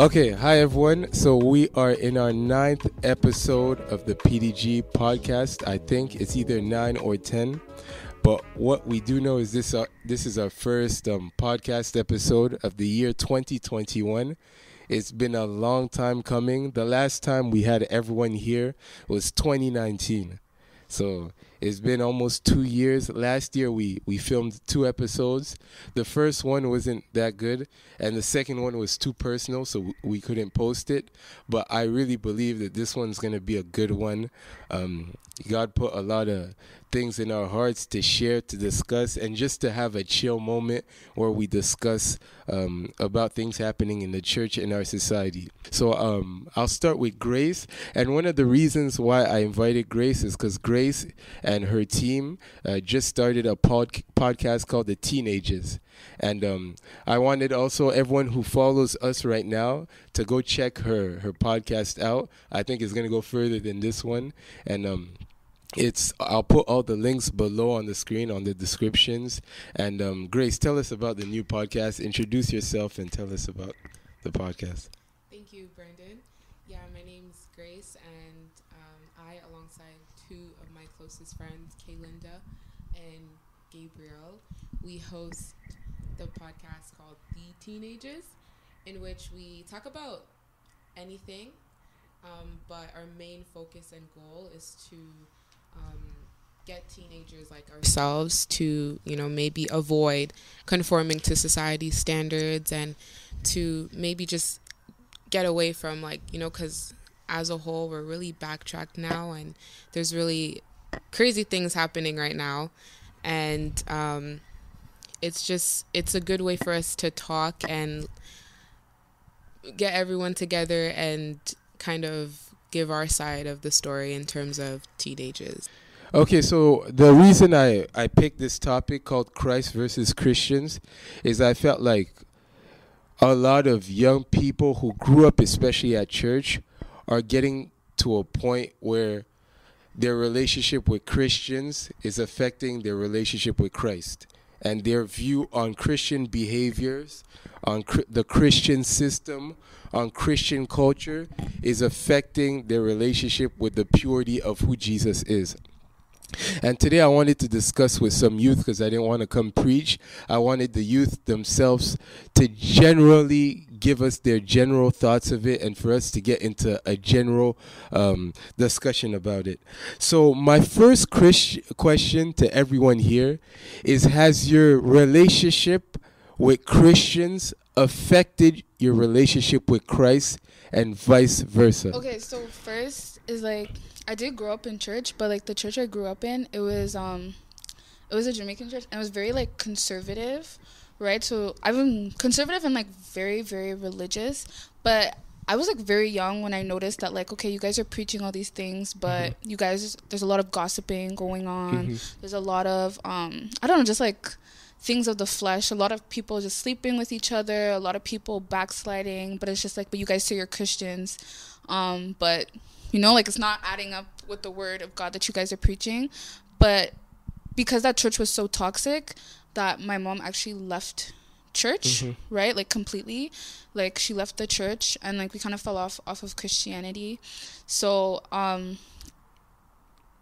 Okay, hi everyone. So we are in our ninth episode of the PDG podcast. I think it's either nine or ten, but what we do know is this: uh, this is our first um, podcast episode of the year 2021. It's been a long time coming. The last time we had everyone here was 2019. So it's been almost two years. Last year we we filmed two episodes. The first one wasn't that good, and the second one was too personal, so we couldn't post it. But I really believe that this one's gonna be a good one. Um, God put a lot of things in our hearts to share, to discuss, and just to have a chill moment where we discuss um, about things happening in the church and our society. So um, I'll start with Grace. And one of the reasons why I invited Grace is because Grace and her team uh, just started a pod- podcast called The Teenagers. And um, I wanted also everyone who follows us right now to go check her her podcast out. I think it's gonna go further than this one. And um, it's I'll put all the links below on the screen on the descriptions. And um, Grace, tell us about the new podcast. Introduce yourself and tell us about the podcast. Thank you, Brandon. Yeah, my name's Grace, and um, I, alongside two of my closest friends, Kaylinda and Gabriel, we host the podcast called The Teenagers, in which we talk about anything, um, but our main focus and goal is to get teenagers like ourselves to you know maybe avoid conforming to society's standards and to maybe just get away from like you know because as a whole we're really backtracked now and there's really crazy things happening right now. And um, it's just it's a good way for us to talk and get everyone together and kind of give our side of the story in terms of teenagers. Okay, so the reason I, I picked this topic called Christ versus Christians is I felt like a lot of young people who grew up, especially at church, are getting to a point where their relationship with Christians is affecting their relationship with Christ. And their view on Christian behaviors, on cr- the Christian system, on Christian culture is affecting their relationship with the purity of who Jesus is. And today I wanted to discuss with some youth because I didn't want to come preach. I wanted the youth themselves to generally give us their general thoughts of it and for us to get into a general um, discussion about it. So, my first Christ- question to everyone here is Has your relationship with Christians affected your relationship with Christ and vice versa? Okay, so first is like I did grow up in church, but like the church I grew up in, it was um it was a Jamaican church and it was very like conservative, right? So I've been conservative and like very very religious, but I was like very young when I noticed that like okay, you guys are preaching all these things, but mm-hmm. you guys there's a lot of gossiping going on. Mm-hmm. There's a lot of um I don't know, just like things of the flesh. A lot of people just sleeping with each other. A lot of people backsliding. But it's just like, but you guys say you're Christians, um, but you know, like it's not adding up with the word of God that you guys are preaching. But because that church was so toxic, that my mom actually left church mm-hmm. right like completely like she left the church and like we kind of fell off off of christianity so um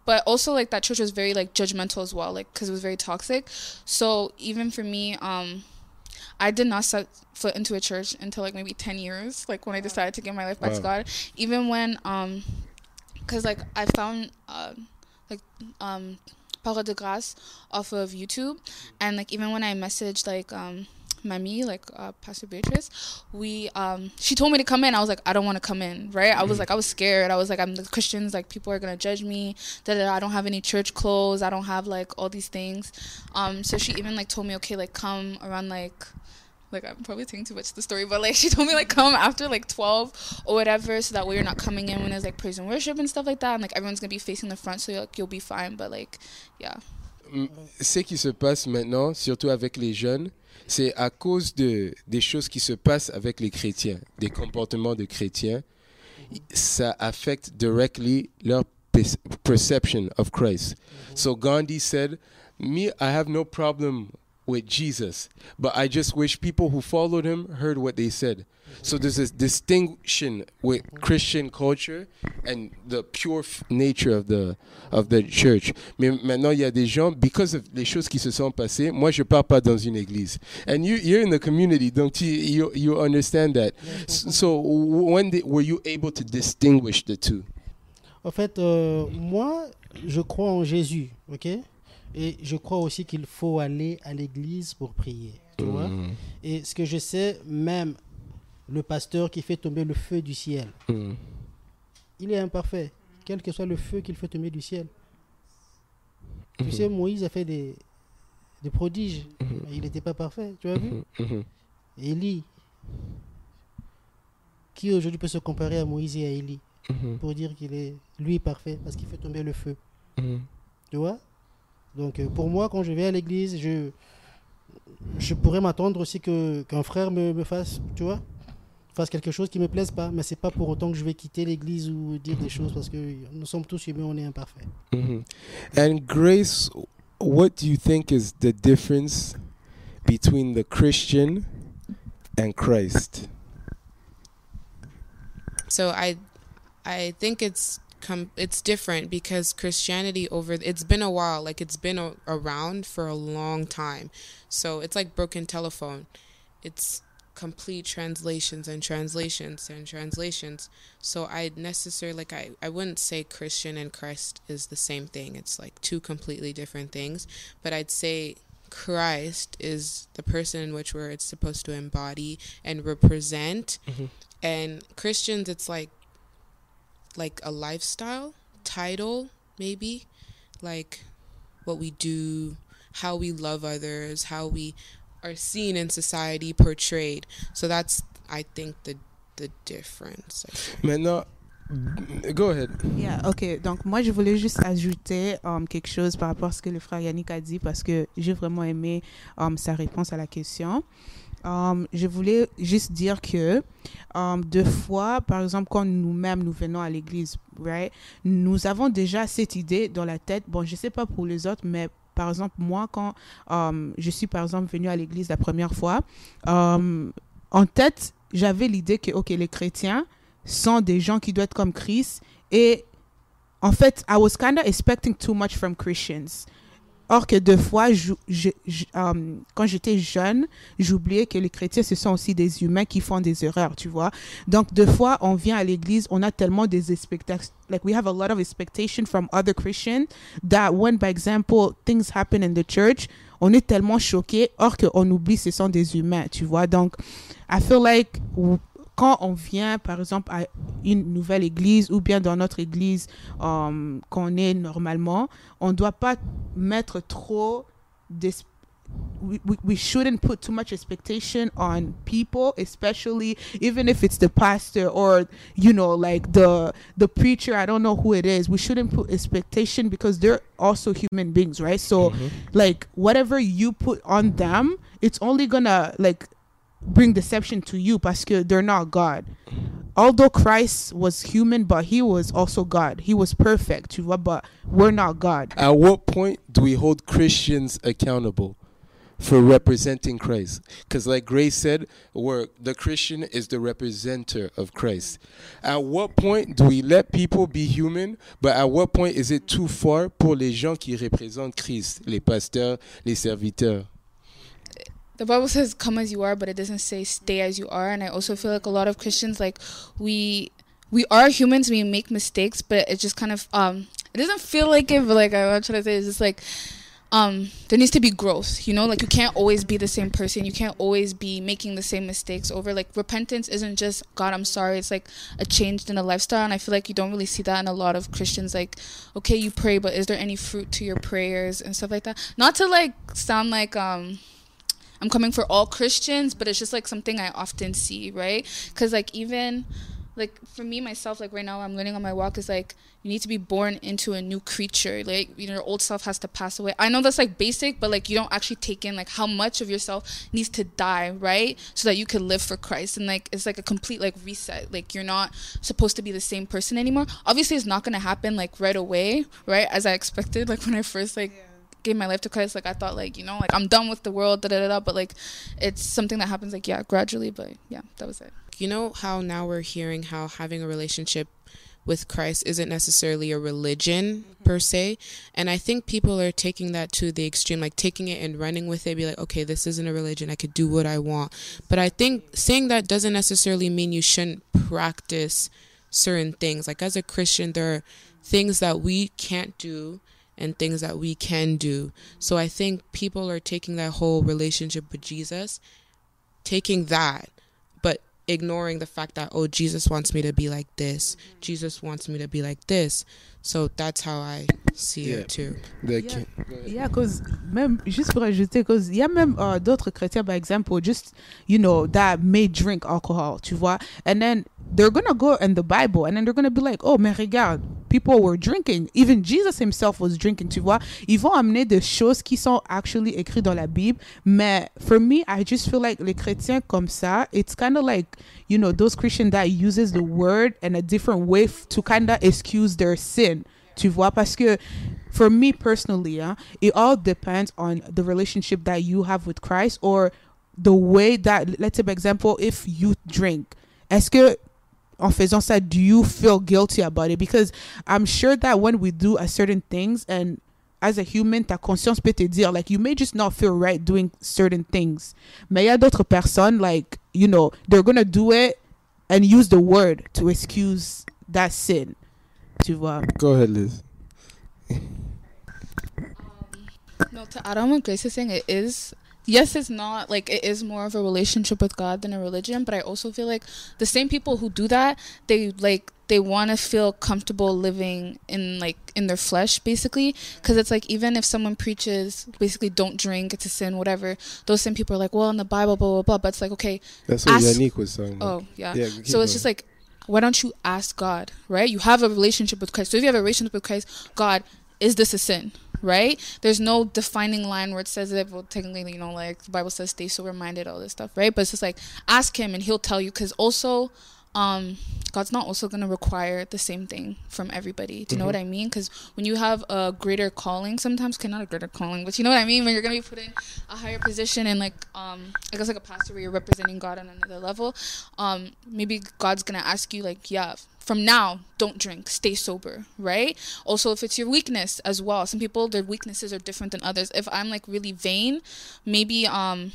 but also like that church was very like judgmental as well like because it was very toxic. So even for me um i did not set foot into a church until like maybe 10 years like when i decided to give my life back wow. to god. Even when um because like i found uh, like um Parole de Grâce off of YouTube, and like even when I messaged like um Mamie, like uh, Pastor Beatrice, we um she told me to come in. I was like, I don't want to come in, right? I was mm-hmm. like, I was scared. I was like, I'm the Christians, like people are gonna judge me. That I don't have any church clothes. I don't have like all these things. Um, so she even like told me, okay, like come around like like I'm probably telling too much the story, but like she told me like come after like twelve or whatever, so that way you're not coming in when there's like praise and worship and stuff like that, and like everyone's gonna be facing the front, so like you'll be fine. But like, yeah. Ce qui se passe maintenant, surtout avec les jeunes, c'est à cause de, des choses qui se passent avec les chrétiens, des comportements de chrétiens, ça affecte directly leur perception of Christ. So Gandhi said, Me, I have no problem with Jesus, but I just wish people who followed him heard what they said. So there's this distinction with Christian culture and the pure f- nature of the of the church. Mais maintenant il y a des gens because of les choses qui se sont passées. Moi je pars pas dans une église. And you you're in the community, donc you? You, you understand that. So when did, were you able to distinguish the two? En fait, euh, moi, je crois en Jésus, ok? Et je crois aussi qu'il faut aller à l'église pour prier, tu vois? Mm, Et ce que je sais, même le pasteur qui fait tomber le feu du ciel, mm, il est imparfait, quel que soit le feu qu'il fait tomber du ciel. Tu Mhm. sais, Moïse a fait des, des prodiges, Mhm. mais il n'était pas parfait, tu as vu? Élie, qui aujourd'hui peut se comparer à Moïse et à Élie pour dire qu'il est, lui, parfait parce qu'il fait tomber le feu? Tu vois? Donc, euh, pour moi, quand je vais à l'église, je, je pourrais m'attendre aussi que, qu'un frère me, me fasse, tu vois, fasse quelque chose qui me plaise pas. Mais c'est pas pour autant que je vais quitter l'église ou dire des choses parce que nous sommes tous humains, on est imparfaits. Mhm. And Grace, what do you think is the difference between the Christian and Christ? So I, I think it's com- it's different because Christianity over it's been a while, like it's been a- around for a long time. So it's like broken telephone. It's complete translations and translations and translations. So I necessarily like I, I wouldn't say Christian and Christ is the same thing. It's like two completely different things. But I'd say Christ is the person in which we're supposed to embody and represent. Mhm. And Christians it's like like a lifestyle title maybe like what we do, how we love others, how we are seen in society portrayed. So that's I think the the difference. Maintenant, go ahead. Yeah, ok. Donc, moi, je voulais juste ajouter um, quelque chose par rapport à ce que le frère Yannick a dit parce que j'ai vraiment aimé um, sa réponse à la question. Um, je voulais juste dire que um, deux fois, par exemple, quand nous-mêmes nous venons à l'église, right, nous avons déjà cette idée dans la tête. Bon, je sais pas pour les autres, mais par exemple, moi, quand um, je suis, par exemple, venue à l'église la première fois, um, en tête, j'avais l'idée que, ok, les chrétiens sont des gens qui doivent être comme Christ. Et en fait, I was kind of expecting too much from Christians. Or que deux fois, um, quand j'étais jeune, j'oubliais que les chrétiens, ce sont aussi des humains qui font des erreurs, tu vois. Donc, deux fois, on vient à l'église, on a tellement des expectations. Like, we have a lot of expectation from other Christians that when, by example, things happen in the church, on est tellement choqué, or qu'on oublie ce sont des humains, tu vois. Donc, I feel like quand on vient, par exemple, à une nouvelle église ou bien dans notre église um, qu'on est normalement, on ne doit pas mettre trop d'es- we, we, we shouldn't put too much expectation on people especially even if it's the pastor or you know like the the preacher i don't know who it is. We shouldn't put expectation because they're also human beings right? So like whatever you put on them it's only gonna like bring deception to you que they're not God. Although Christ was human, but he was also God. He was perfect, but we're not God. At what point do we hold Christians accountable for representing Christ? Because, like Grace said, we're, the Christian is the representer of Christ. At what point do we let people be human, but at what point is it too far pour les gens qui représentent Christ, les pasteurs, les serviteurs? The Bible says come as you are, but it doesn't say stay as you are. And I also feel like a lot of Christians like we we are humans, we make mistakes, but it just kind of um it doesn't feel like it, but like I'm trying to say it's just like um there needs to be growth, you know, like you can't always be the same person. You can't always be making the same mistakes over like repentance isn't just God, I'm sorry. It's like a change in a lifestyle and I feel like you don't really see that in a lot of Christians like okay, you pray, but is there any fruit to your prayers and stuff like that? Not to like sound like um I'm coming for all Christians, but it's just like something I often see, right? Because like even like for me myself, like right now I'm learning on my walk is like you need to be born into a new creature. Like you know, your old self has to pass away. I know that's like basic, but like you don't actually take in like how much of yourself needs to die, right? So that you can live for Christ. And like it's like a complete like reset. Like you're not supposed to be the same person anymore. Obviously it's not gonna happen like right away, right? As I expected, like when I first like gave my life to Christ, like I thought, like you know, like I'm done with the world, da da da. da but like, it's something that happens, like yeah, gradually. But yeah, that was it. you know how now we're hearing how having a relationship with Christ isn't necessarily a religion mm-hmm. per se. And I think people are taking that to the extreme, like taking it and running with it, be like, okay, this isn't a religion. I could do what I want. But I think saying that doesn't necessarily mean you shouldn't practice certain things. Like as a Christian, there are things that we can't do and things that we can do. So I think people are taking that whole relationship with Jesus, taking that, but ignoring the fact that oh Jesus wants me to be like this. Jesus wants me to be like this. So that's how I see Yeah. it too. The Yeah. ki- Yeah, cause même juste pour ajouter, cause il y a même euh, d'autres chrétiens, par exemple, just you know that may drink alcohol, tu vois, and then they're gonna go in the Bible, and then they're gonna be like, oh, mais regarde, people were drinking, even Jesus himself was drinking, tu vois. Ils vont amener des choses qui sont actually écrites dans la Bible, mais for me, I just feel like les chrétiens comme ça, it's kind of like you know those Christians that uses the word in a different way to kind of excuse their sin. Tu vois, parce que for me personally, hein, it all depends on the relationship that you have with Christ or the way that, let's say, for example, if you drink, est-ce que en faisant ça, do you feel guilty about it? Because I'm sure that when we do a certain things and as a human, ta conscience peut te dire, like, you may just not feel right doing certain things. Mais il y a d'autres personnes, like, you know, they're gonna do it and use the word to excuse that sin. Tu vois? Go ahead, Liz. Um, no, to add on what Grace is saying, it is. Yes, it's not like it is more of a relationship with God than a religion, but I also feel like the same people who do that, they like they want to feel comfortable living in like in their flesh basically. Because it's like even if someone preaches basically don't drink it's a sin whatever those same people are like well in the bible blah blah blah but it's like okay That's what Ask- Yannick was about. oh yeah. Yeah, so keep it's just like why don't you ask god right? You have a relationship with christ. So if you have a relationship with christ god is this a sin right? There's no defining line where it says it well technically you know like the bible says stay sober minded all this stuff right? But it's just like ask him and he'll tell you because also um god's not also going to require the same thing from everybody. Do you know what i mean? Because when you have a greater calling sometimes okay not a greater calling but you know what i mean? When you're going to be put in a higher position and like um i guess like a pastor where you're representing god on another level um maybe god's going to ask you like yeah from now don't drink stay sober right? Also if it's your weakness as well some people their weaknesses are different than others. If i'm like really vain maybe um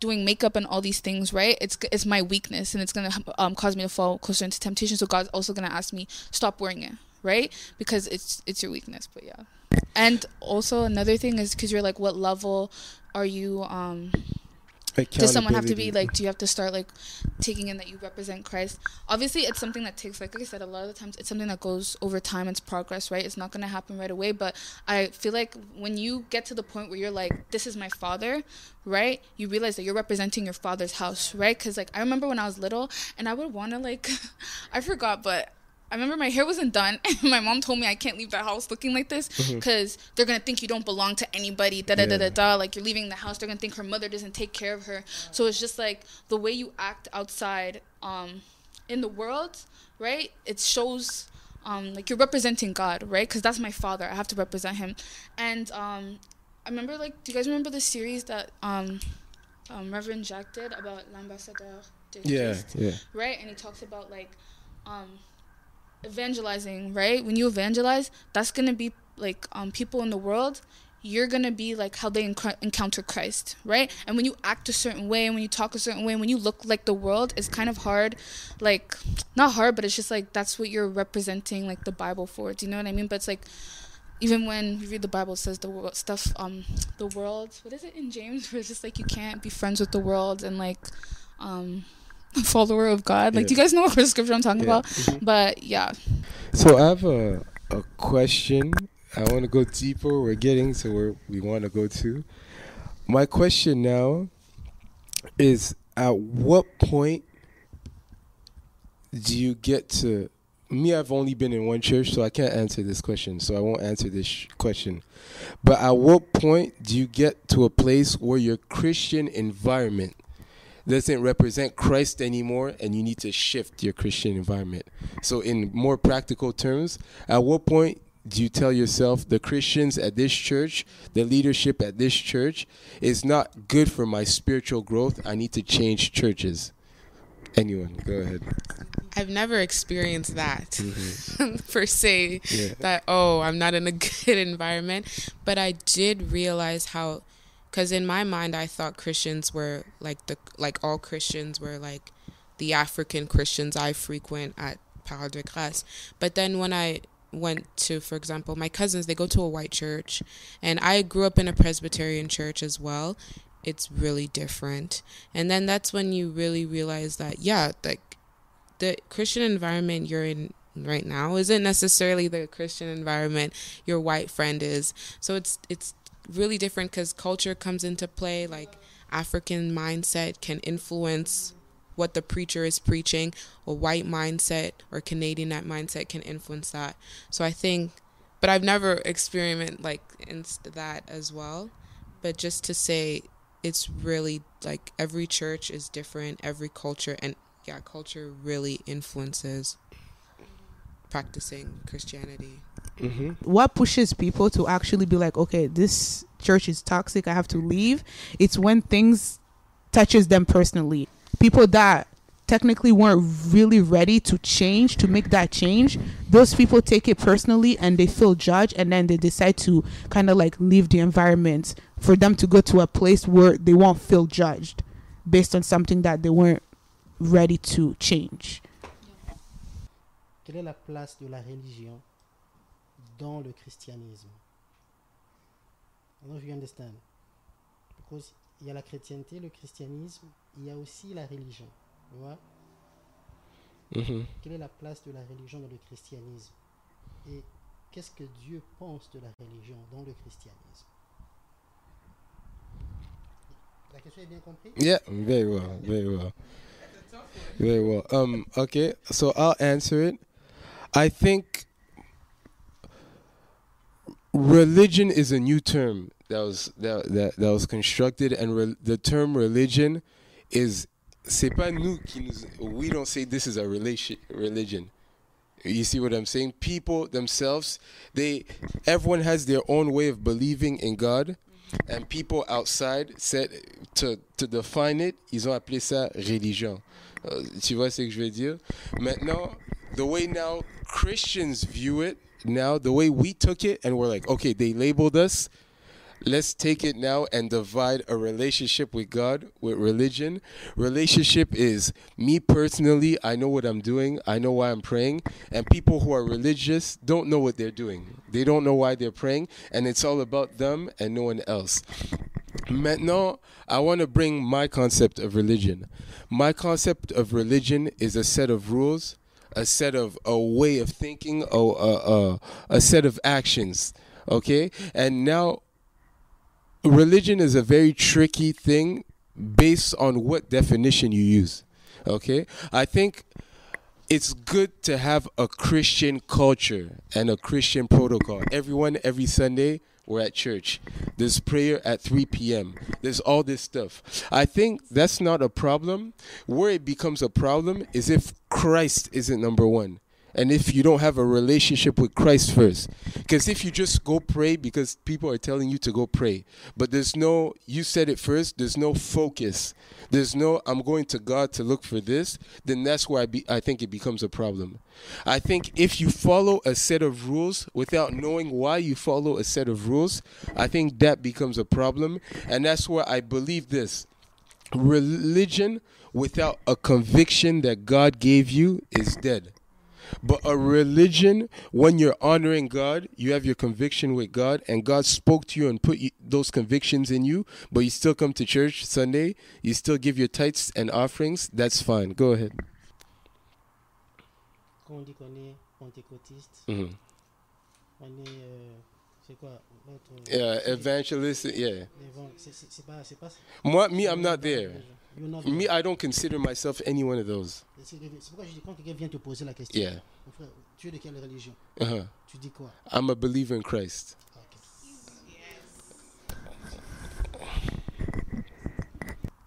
doing makeup and all these things, right? It's it's my weakness, and it's gonna um, cause me to fall closer into temptation. So God's also gonna ask me stop wearing it, right? Because it's it's your weakness. But yeah, and also another thing is because you're like, what level are you? Um, does someone have to be like? Do you have to start like taking in that you represent Christ? Obviously, it's something that takes like, like I said, a lot of the times it's something that goes over time. It's progress, right? It's not gonna happen right away. But I feel like when you get to the point where you're like, this is my father, right? You realize that you're representing your father's house, right? Because like I remember when I was little, and I would want to like, I forgot, but I remember my hair wasn't done, and my mom told me I can't leave the house looking like this because they're gonna think you don't belong to anybody. Da da da da da. Like you're leaving the house, they're gonna think her mother doesn't take care of her. So it's just like the way you act outside, um, in the world, right? It shows. Um, like you're representing God, right? Because that's my father. I have to represent him. And um, I remember, like, do you guys remember the series that um, um, Reverend Jack did about l'ambassadeur de Yeah, Christ? yeah. right? And he talks about like um evangelizing, right? When you evangelize, that's gonna be like um people in the world. You're gonna be like how they enc- encounter Christ, right? And when you act a certain way, and when you talk a certain way, and when you look like the world, it's kind of hard, like not hard, but it's just like that's what you're representing, like the Bible for. Do you know what I mean? But it's like even when you read the Bible, says the world stuff, um, the world. What is it in James? Where it's just like you can't be friends with the world and like, um, a follower of God. Like, do you guys know what scripture I'm talking Yeah. about? Mm-hmm. But yeah, So I have a a question. I want to go deeper. We're getting to where we want to go to. My question now is: At what point do you get to? Me, I've only been in one church, so I can't answer this question. So I won't answer this sh- question. But at what point do you get to a place where your Christian environment doesn't represent Christ anymore and you need to shift your Christian environment? So, in more practical terms, at what point do you tell yourself the Christians at this church, the leadership at this church is not good for my spiritual growth? I need to change churches. Anyone, go ahead. I've never experienced that Mm-hmm. per se. Yeah. That oh, I'm not in a good environment, but I did realize how, because in my mind I thought Christians were like the like all Christians were like the African Christians I frequent at Parole de Grâce. But then when I went to, for example, my cousins, they go to a white church, and I grew up in a Presbyterian church as well. It's really different, and then that's when you really realize that yeah, like the Christian environment you're in right now isn't necessarily the Christian environment your white friend is. So it's it's really different because culture comes into play. Like African mindset can influence what the preacher is preaching. A white mindset or Canadian mindset can influence that. So I think, but I've never experienced like in that as well. But just to say, it's really like every church is different, every culture, and yeah, culture really influences practicing Christianity. Mm-hmm. what pushes people to actually be like okay this church is toxic i have to leave it's when things touches them personally people that technically weren't really ready to change to make that change those people take it personally and they feel judged and then they decide to kind of like leave the environment for them to go to a place where they won't feel judged based on something that they weren't ready to change Quelle est la place de la religion dans le christianisme? I don't know if you understand. Because il y a la chrétienté, le christianisme, il y a aussi la religion. Tu vois? Mm-hmm. Quelle est la place de la religion dans le christianisme? Et qu'est-ce que Dieu pense de la religion dans le christianisme? La question est bien comprise? Yeah, very well, very well. Very well. Um, okay, so I'll answer it. I think religion is a new term that was that that, that was constructed, and re- the term religion is c'est pas nous qui nous we don't say this is a relation religion. You see what I'm saying? People themselves, they everyone has their own way of believing in God. And people outside said to, to define it, ils ont appelé ça religion. Euh, tu vois ce que je veux dire? Maintenant, the way now Christians view it, now the way we took it, and we're like, okay, they labeled us. Let's take it now and divide a relationship with God with religion. Relationship is me personally, I know what I'm doing, I know why I'm praying, and people who are religious don't know what they're doing. They don't know why they're praying, and it's all about them and no one else. Maintenant, I want to bring my concept of religion. My concept of religion is a set of rules, a set of a way of thinking, a, a, a, a set of actions. Okay? And now, religion is a very tricky thing based on what definition you use. Okay? I think it's good to have a Christian culture and a Christian protocol. Everyone, every Sunday, we're at church. There's prayer at 3 p.m. There's all this stuff. I think that's not a problem. Where it becomes a problem is if Christ isn't number one. And if you don't have a relationship with Christ first. Because if you just go pray because people are telling you to go pray, but there's no, you said it first, there's no focus. There's no, I'm going to God to look for this, then that's where I, be, I think it becomes a problem. I think if you follow a set of rules without knowing why you follow a set of rules, I think that becomes a problem. And that's where I believe this religion without a conviction that God gave you is dead. But a religion, when you're honoring God, you have your conviction with God, and God spoke to you and put you, those convictions in you, but you still come to church Sunday, you still give your tithes and offerings, that's fine. Go ahead. Quand on dit qu'on est pentecôtiste, Mhm. on est. euh, c'est quoi l'autre Yeah, evangelist, yeah. Moi, me, I'm not there. You're not Me. I don't consider myself any one of those. C'est c'est pourquoi je dis quand quelqu'un vient te poser la question, Yeah. mon frère, tu es de quelle religion. Uh-huh. Tu dis quoi I'm a believer in Christ.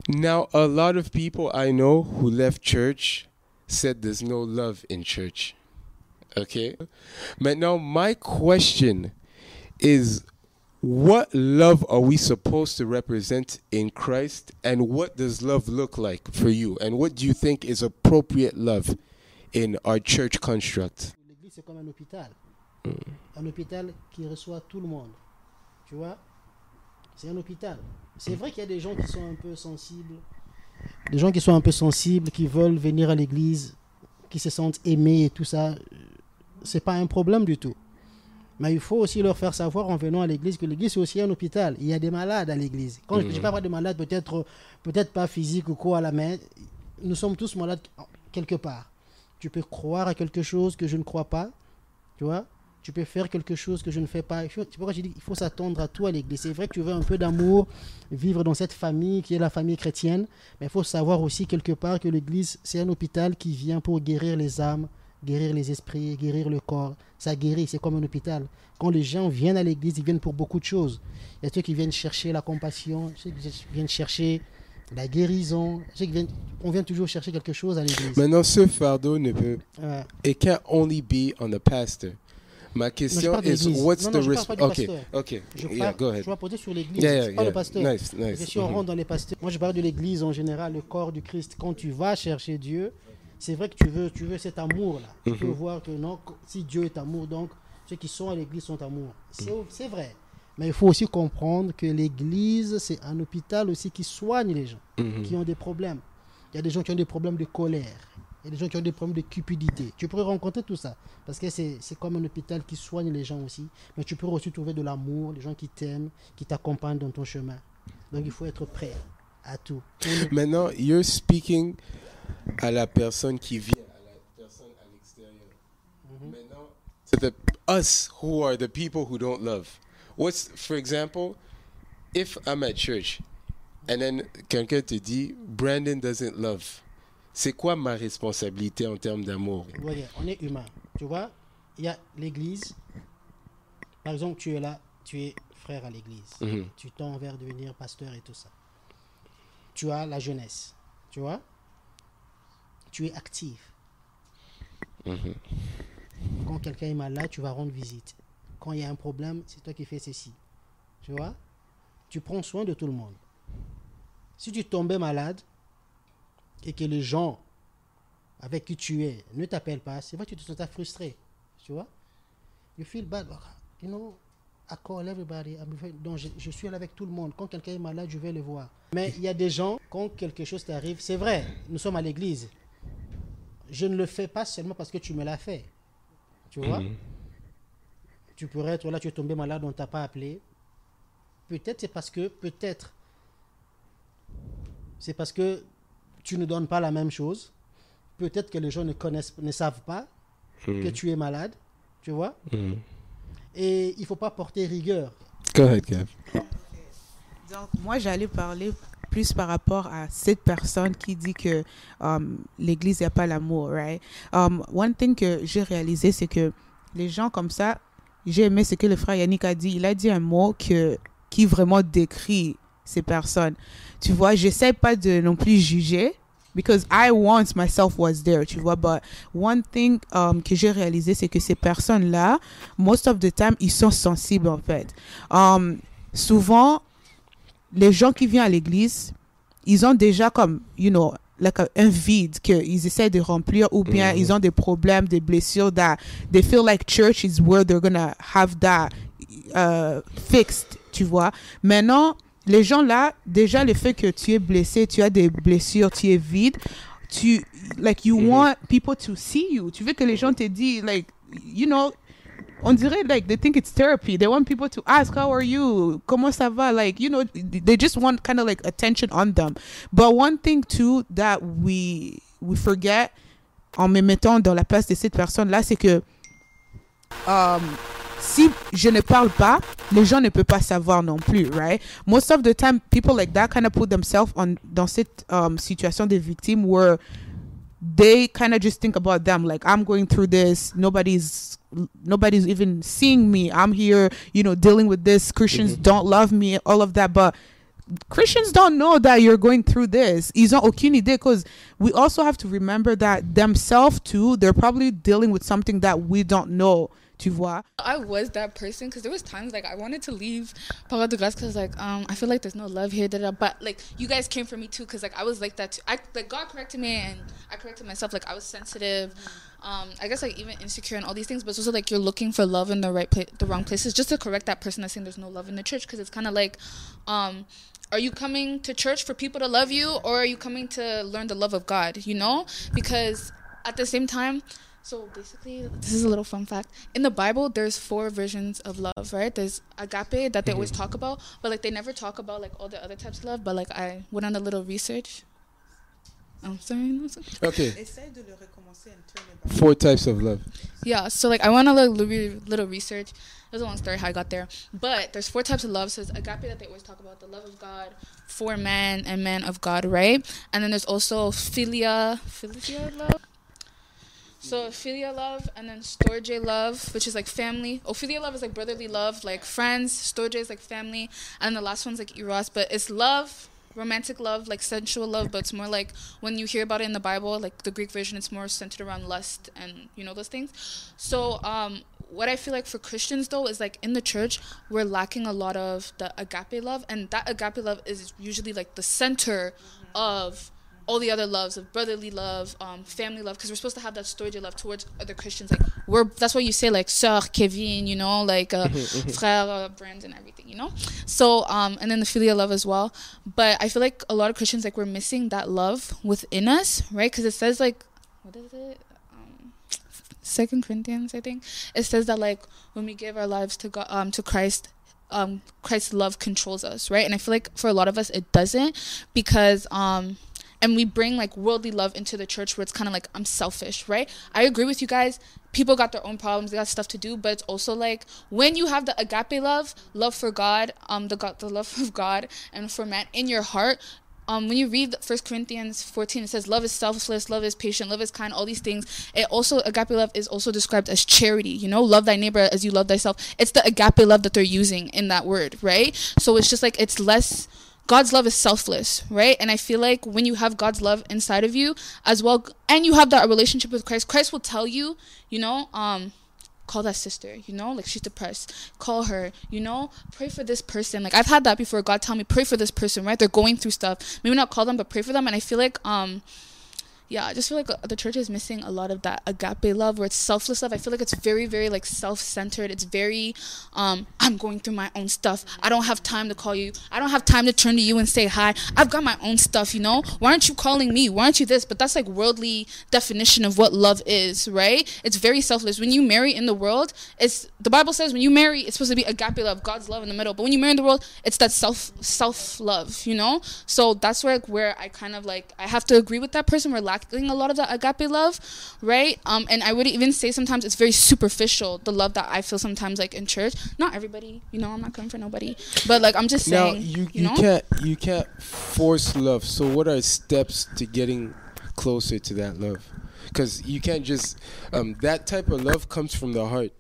Now, a lot of people I know who left church said there's no love in church. Okay? But now, my question is what love are we supposed to represent in Christ, and what does love look like for you, and what do you think is appropriate love in our church construct? L'église, c'est comme un hôpital. Un hôpital qui reçoit tout le monde. Tu vois? C'est un hôpital. C'est vrai qu'il y a des gens qui sont un peu sensibles. Des gens qui sont un peu sensibles, qui veulent venir à l'église, qui se sentent aimés et tout ça. C'est pas un problème du tout. Mais il faut aussi leur faire savoir en venant à l'église que l'église c'est aussi un hôpital. Il y a des malades à l'église. Quand je ne dis pas de malades, peut-être peut-être pas physiques ou quoi à la main, nous sommes tous malades quelque part. Tu peux croire à quelque chose que je ne crois pas, tu vois. Tu peux faire quelque chose que je ne fais pas. Il c'est pourquoi je dis qu'il faut s'attendre à tout à l'église. C'est vrai que tu veux un peu d'amour, vivre dans cette famille qui est la famille chrétienne, mais il faut savoir aussi quelque part que l'église, c'est un hôpital qui vient pour guérir les âmes, guérir les esprits, guérir le corps. Ça guérit, c'est comme un hôpital. Quand les gens viennent à l'église, ils viennent pour beaucoup de choses. Il y a ceux qui viennent chercher la compassion, ceux qui viennent chercher la guérison. Ceux qui viennent, on vient toujours chercher quelque chose à l'église. Maintenant, ce fardeau ne peut. Ouais. It can't only be on the pastor. Ma question d'église. what's Non, the Okay, pasteur. okay, Je, yeah, parle- go ahead. je vais poser sur l'église, Yeah, yeah, c'est pas le pasteur. Nice, nice. si on Mhm. rentre dans les pasteurs, moi je parle de l'église en général, le corps du Christ. Quand tu vas chercher Dieu, c'est vrai que tu veux, tu veux cet amour-là. Tu peux Mhm. voir que non, si Dieu est amour, donc ceux qui sont à l'église sont amour. C'est c'est vrai. Mais il faut aussi comprendre que l'église, c'est un hôpital aussi qui soigne les gens Mhm. qui ont des problèmes. Il y a des gens qui ont des problèmes de colère. Il y a des gens qui ont des problèmes de cupidité. Tu pourrais rencontrer tout ça. Parce que c'est comme un hôpital qui soigne les gens aussi. Mais tu peux aussi trouver de l'amour, des gens qui t'aiment, qui t'accompagnent dans ton chemin. Donc il faut être prêt à tout. Maintenant, you're speaking à la personne qui vient, à la personne à l'extérieur. Mhm. Maintenant, to the us who are the people who don't love. What's, for example, if I'm at church and then quelqu'un te dit Brandon doesn't love, c'est quoi ma responsabilité en termes d'amour? Voyez, on est humain. Tu vois, il y a l'église. Par exemple, tu es là, tu es frère à l'église. Mhm. Tu tends vers devenir pasteur et tout ça. Tu as la jeunesse. Tu vois? Tu es actif. Mhm. Quand quelqu'un est malade, tu vas rendre visite. Quand il y a un problème, c'est toi qui fais ceci. Tu vois? Tu prends soin de tout le monde. Si tu tombais malade et que les gens avec qui tu es ne t'appellent pas, c'est vrai que tu te sens frustré. Tu vois? You feel bad. You know, I call everybody. Donc, je, je suis là avec tout le monde. Quand quelqu'un est malade, je vais le voir. Mais il y a des gens, quand quelque chose t'arrive, c'est vrai, nous sommes à l'église. Je ne le fais pas seulement parce que tu me l'as fait. Tu vois? Mhm. Tu pourrais être là, tu es tombé malade, on ne t'a pas appelé. Peut-être c'est parce que, peut-être, c'est parce que tu ne donnes pas la même chose. Peut-être que les gens ne connaissent, ne savent pas que tu es malade. Tu vois? Mhm. Et il ne faut pas porter rigueur. Go ahead, Kev. Donc, moi, j'allais parler plus par rapport à cette personne qui dit que um, l'Église, il n'y a pas l'amour, right? Um, one thing que j'ai réalisé, c'est que les gens comme ça, j'ai aimé ce que le frère Yannick a dit. Il a dit un mot que, qui vraiment décrit ces personnes. Tu vois, j'essaie pas de non plus juger, because I once myself was there, tu vois. But one thing um, que j'ai réalisé, c'est que ces personnes-là, most of the time, ils sont sensibles, en fait. Souvent, les gens qui viennent à l'église, ils ont déjà comme, you know, like a- un vide qu'ils essaient de remplir ou bien Mhm. ils ont des problèmes, des blessures that they feel like church is where they're gonna have that uh, fixed, tu vois. Maintenant, les gens là, déjà le fait que tu es blessé, tu as des blessures, tu es vide, tu, like, you Mhm. want people to see you. Tu veux que les gens te disent, like, you know, on dirait like they think it's therapy. They want people to ask, "How are you? Como ça va?" Like you know, they just want kind of like attention on them. But one thing too that we we forget en me mettant dans la place de cette personne là, c'est que um, si je ne parle pas, les gens ne peuvent pas savoir non plus, right? Most of the time, people like that kind of put themselves on dans cette um, situation de victime where they kind of just think about them like i'm going through this nobody's nobody's even seeing me i'm here you know dealing with this christians don't love me all of that but christians don't know that you're going through this ils ont aucune idée because we also have to remember that themselves too they're probably dealing with something that we don't know Tu vois? I was that person because there was times like I wanted to leave Parole de Grâce because like um I feel like there's no love here, da, da, but like you guys came for me too because like I was like that too. I like God corrected me and I corrected myself. Like I was sensitive. Um, I guess like even insecure and all these things, but it's also like you're looking for love in the right place, the wrong places, just to correct that person that's saying there's no love in the church because it's kind of like, um, are you coming to church for people to love you or are you coming to learn the love of God? You know, because at the same time, so basically, this is a little fun fact. In the Bible, there's four versions of love, right? There's agape that they always talk about, but like they never talk about like all the other types of love. But like I went on a little research. I'm sorry. no, it's okay. Okay, Essaye de le recommencer and turn it back. four types of love. Yeah, so like I went on a little, little research. It was a long story how I got there, but there's four types of love. So there's agape that they always talk about, the love of God for man and man of God, right? And then there's also philia, philia love. So philia love, and then storge love, which is like family. Oh, philia love is like brotherly love, like friends. Storge is like family, and the last one's like eros, but it's love, romantic love, like sensual love, but it's more like when you hear about it in the Bible, like the Greek version, it's more centered around lust and you know those things. So, um, what I feel like for Christians though is like in the church we're lacking a lot of the agape love, and that agape love is usually like the center of all the other loves of brotherly love, um, family love, because we're supposed to have that storge love towards other Christians. Like we're that's why you say like sœur Kevin, you know, like uh, frère uh, Brandon, everything, you know. So um, and then the filial love as well. But I feel like a lot of Christians like we're missing that love within us, right? Because it says like what is it? Um, Second Corinthians, I think it says that like when we give our lives to God, um, to Christ, um, Christ's love controls us, right? And I feel like for a lot of us it doesn't because um, and we bring like worldly love into the church where it's kind of like I'm selfish, right? I agree with you guys. People got their own problems, they got stuff to do, but it's also like when you have the agape love, love for God, um, the God, the love of God and for man in your heart, um, when you read First Corinthians 14, it says love is selfless, love is patient, love is kind, all these things. It also agape love is also described as charity. You know, love thy neighbor as you love thyself. It's the agape love that they're using in that word, right? So it's just like it's less. God's love is selfless, right? And I feel like when you have God's love inside of you as well, and you have that relationship with Christ, Christ will tell you, you know, um, call that sister, you know, like she's depressed. Call her, you know, pray for this person. Like I've had that before. God tell me pray for this person, right? They're going through stuff. Maybe not call them, but pray for them. And I feel like, um, yeah, I just feel like uh, the church is missing a lot of that agape love where it's selfless love. I feel like it's very, very like self-centered. It's very, um, I'm going through my own stuff. I don't have time to call you. I don't have time to turn to you and say hi. I've got my own stuff, you know. Why aren't you calling me? Why aren't you this? But that's like worldly definition of what love is, right? It's very selfless. When you marry in the world, it's the Bible says when you marry, it's supposed to be agape love, God's love in the middle. But when you marry in the world, it's that self self love, you know. So that's where where I kind of like I have to agree with that person. We're lacking a lot of that agape love, right? Um, and I would even say sometimes it's very superficial. The love that I feel sometimes like in church. Not everybody, you know. I'm not coming for nobody, but like I'm just Now saying, you, you you know? can't you can't force love. So what are steps to getting closer to that love? Because you can't just um, that type of love comes from the heart.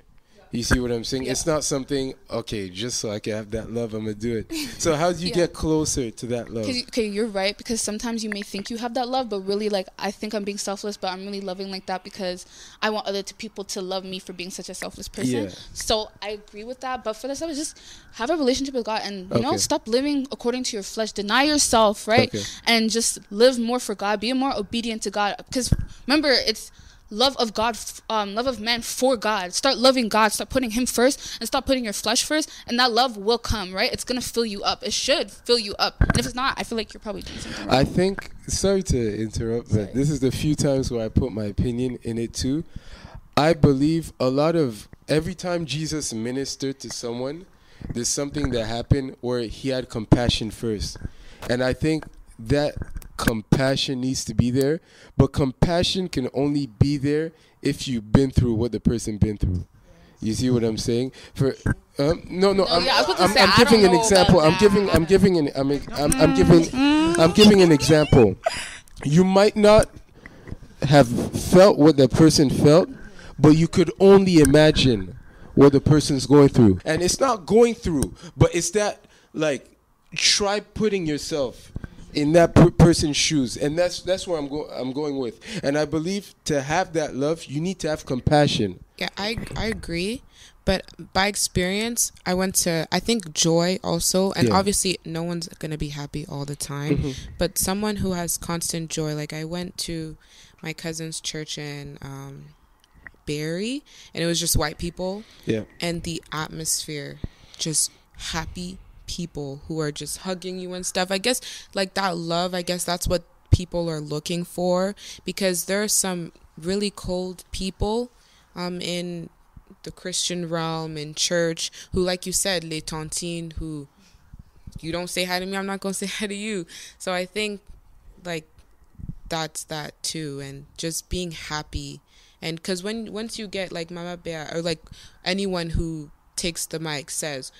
You see what I'm saying? It's not something okay, just so I can have that love, I'm gonna do it. So how do you Yeah. get closer to that love? Okay, you're right because sometimes you may think you have that love, but really, like I think I'm being selfless, but I'm really loving like that because I want other people to love me for being such a selfless person. Yeah. So I agree with that, but for the is just have a relationship with God and you know stop living according to your flesh, deny yourself, right, Okay. and just live more for God, be more obedient to God. Because remember, it's love of God, um, love of man for God. Start loving God. Start putting Him first, and stop putting your flesh first, and that love will come. Right? It's gonna fill you up. It should fill you up. And if it's not, I feel like you're probably doing something wrong. I think sorry to interrupt, Sorry. but this is the few times where I put my opinion in it too. I believe a lot of every time Jesus ministered to someone, there's something that happened where he had compassion first. And I think that compassion needs to be there, but compassion can only be there if you've been through what the person been through. You see what I'm saying? For um, no, no, No, I'm, yeah, I was about to I'm, say, I'm giving an example. I'm giving, I'm giving an, I'm, I'm, I'm giving, I'm giving an example. You might not have felt what the person felt, but you could only imagine what the person's going through. And it's not going through, but it's that like try putting yourself in that per- person's shoes, and that's that's where I'm going. I'm going with, and I believe to have that love, you need to have compassion. Yeah, I I agree. But by experience, I went to I think joy also, and Yeah. obviously no one's gonna be happy all the time. Mhm. But someone who has constant joy, like I went to my cousin's church in um, Barrie, and it was just white people, Yeah. and the atmosphere, just happy people who are just hugging you and stuff. I guess like that love. I guess that's what people are looking for because there are some really cold people um in the Christian realm in church who like you said les tontines who you don't say hi to me I'm not going to say hi to you so I think like that's that too and just being happy and cuz when once you get like Mama Bea or like anyone who takes the mic says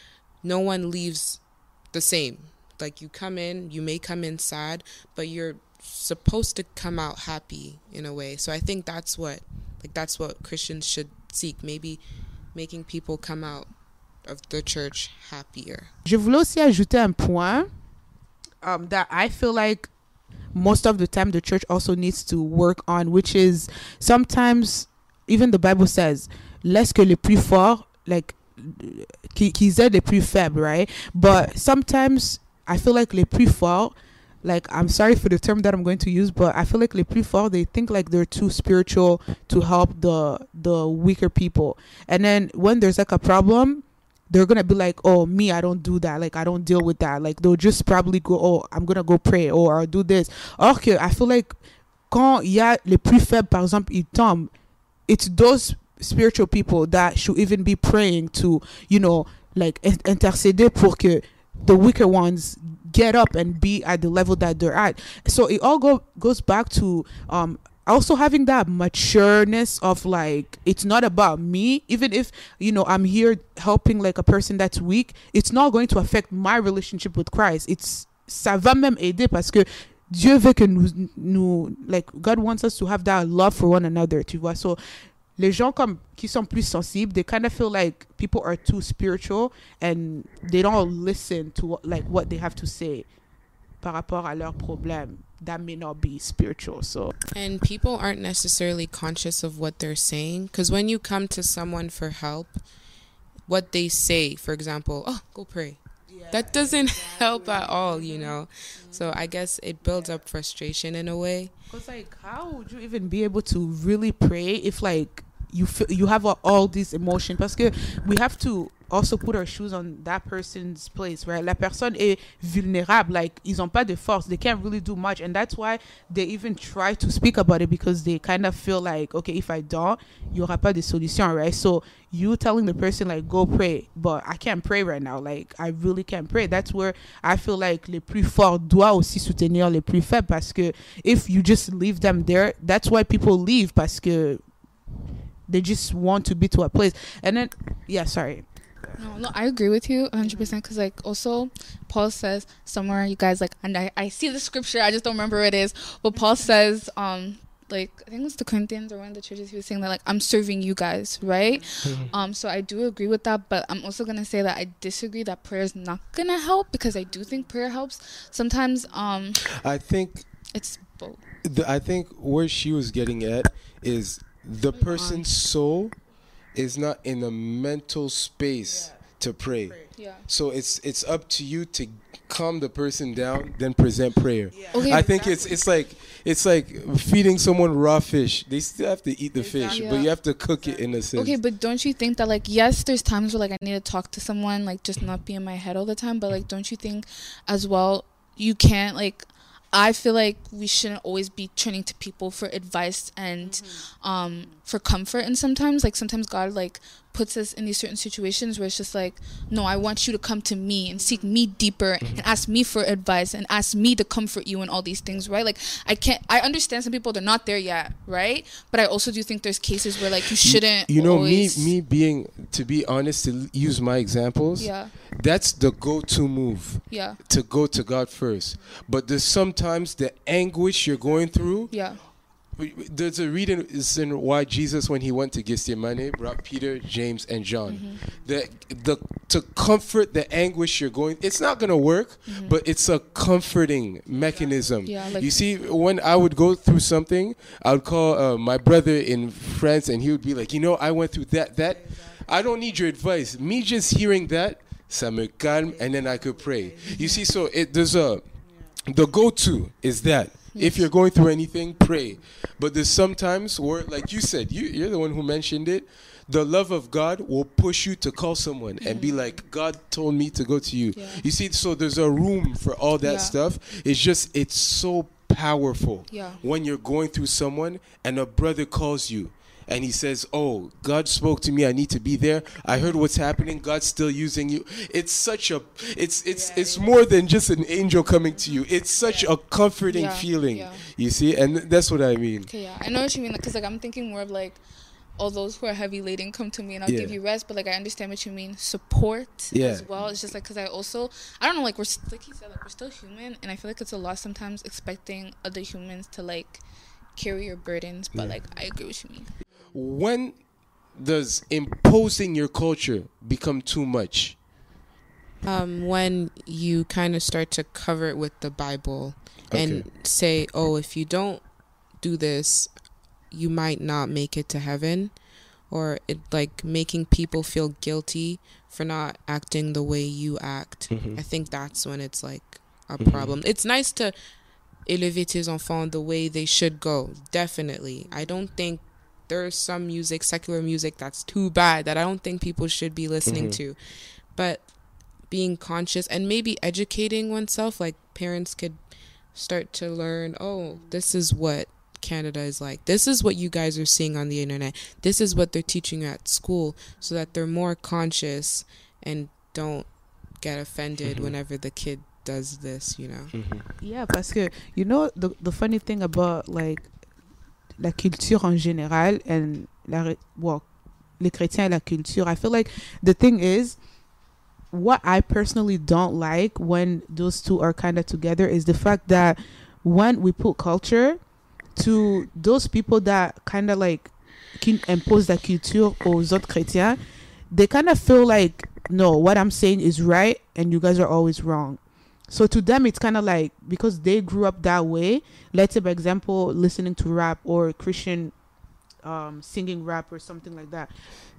no one leaves the same. Like you come in you may come in sad but you're supposed to come out happy in a way. So I think that's what like that's what Christians should seek. Maybe making people come out of the church happier. Je voulais aussi ajouter un point um, that I feel like most of the time the church also needs to work on, which is sometimes even the Bible says, laisse que les plus like, qui- qu'ils aident les plus faibles, right? But sometimes I feel like les plus forts, like, I'm sorry for the term that I'm going to use, but I feel like les plus forts, they think like they're too spiritual to help the the weaker people. And then when there's like a problem, they're gonna be like, "Oh, me, I don't do that. Like, I don't deal with that." Like, they'll just probably go, "Oh, I'm gonna go pray," or "I'll do this." Que I feel like quand il y a les plus faibles, par exemple, ils tombent, it's those spiritual people that should even be praying to, you know, like intercede pour que the weaker ones get up and be at the level that they're at. So it all go goes back to um also having that matureness of like it's not about me. Even if you know i'm here helping like a person that's weak it's not going to affect my relationship with christ. It's ça va même aider parce que dieu veut que nous nous like god wants us to have that love for one another tu vois. So les gens comme qui sont plus sensibles they kind of feel like people are too spiritual and they don't listen to what, like what they have to say par rapport à leurs problèmes that may not be spiritual so And people aren't necessarily conscious of what they're saying. Because when you come to someone for help, what they say, for example, oh, go pray. That doesn't help at all, you know? So I guess it builds up frustration in a way. Because like, how would you even be able to really pray if like you feel you have all, all these emotions? Parce que we have to also put our shoes on that person's place, right? La personne est vulnérable. Like, ils ont pas de force. They can't really do much, and that's why they even try to speak about it because they kind of feel like, okay, if I don't, il y aura pas de solution, right? So you telling the person like, go pray, but I can't pray right now. Like, I really can't pray. That's where I feel like les plus forts doivent aussi soutenir les plus faibles parce que if you just leave them there, that's why people leave parce que they just want to be to a place. And then, yeah, sorry. No, no, I agree with you 100% because, like, also, Paul says somewhere, you guys, like, and I, I see the scripture, I just don't remember where it is, but Paul says, um, like, I think it was the Corinthians or one of the churches, he was saying that, like, I'm serving you guys, right? um, so I do agree with that, but I'm also going to say that I disagree that prayer is not going to help because I do think prayer helps. Sometimes, um, I think it's both. the, I think where she was getting at is the person's soul is not in a mental space to pray. Yeah. So it's it's up to you to calm the person down, then present prayer. Okay. I think it's it's like it's like feeding someone raw fish. They still have to eat the fish, Exactly. but you have to cook it in a sense. Okay, but don't you think that like yes, there's times where like I need to talk to someone, like just not be in my head all the time, but like don't you think as well you can't like I feel like we shouldn't always be turning to people for advice and um for comfort and sometimes like sometimes God like puts us in these certain situations where it's just like no I want you to come to me and seek me deeper and mm-hmm. ask me for advice and ask me to comfort you and all these things right? Like I can't I understand some people they're not there yet right? But I also do think there's cases where like you shouldn't you know me me being to be honest to use my examples yeah. that's the go-to move yeah. to go to god first. But there's sometimes the anguish you're going through yeah there's a reason why Jesus, when he went to Gethsemane, brought Peter, James, and John. Mm-hmm. The, the, to comfort the anguish you're going, it's not going to work, but it's a comforting mechanism. Mm-hmm. Yeah, like- you see, when I would go through something, I would call uh, my brother in France, and he would be like, you know, I went through that, that. I don't need your advice. Me just hearing that, ça me calme, and then I could pray. You see, so it there's a the go-to is that if you're going through anything pray but there's sometimes where like you said you, you're the one who mentioned it the love of god will push you to call someone and be like god told me to go to you Yeah. you see so there's a room for all that Yeah. stuff it's just it's so powerful Yeah. when you're going through someone and a brother calls you and he says, "Oh, God spoke to me. I need to be there. I heard what's happening. God's still using you." It's such a it's it's it's more than just an angel coming to you. It's such a comforting Yeah, feeling. yeah. You see? And that's what I mean. Okay, yeah, I know what you mean. Because like I'm thinking more of like, all those who are heavy laden come to me and I'll Yeah. give you rest. But like I understand what you mean, support Yeah. as well. It's just like because I also I don't know like we're like he said like we're still human and I feel like it's a lot sometimes expecting other humans to like carry your burdens. But like I agree with you mean. When does imposing your culture become too much? um, when you kind of start to cover it with the Bible and say, oh, if you don't do this, you might not make it to heaven, or it like making people feel guilty for not acting the way you act. Mhm. I think that's when it's like a Mhm. problem. It's nice to élever tes enfants the way they should go. Definitely. I don't think there's some music, secular music, that's too bad that I don't think people should be listening Mhm. to. But being conscious and maybe educating oneself, like parents could start to learn, oh, this is what Canada is like. This is what you guys are seeing on the internet. This is what they're teaching you at school so that they're more conscious and don't get offended Mhm. whenever the kid does this, you know. Yeah, parce que you know the the funny thing about like la culture en général and la well, les chrétiens et la culture. I feel like the thing is what I personally don't like when those two are kind of together is the fact that when we put culture to those people that kind of like impose la culture aux autres chrétiens, they kind of feel like no, what I'm saying is right and you guys are always wrong. So to them, it's kind of like because they grew up that way. Let's say, for example, listening to rap or Christian um, singing rap or something like that.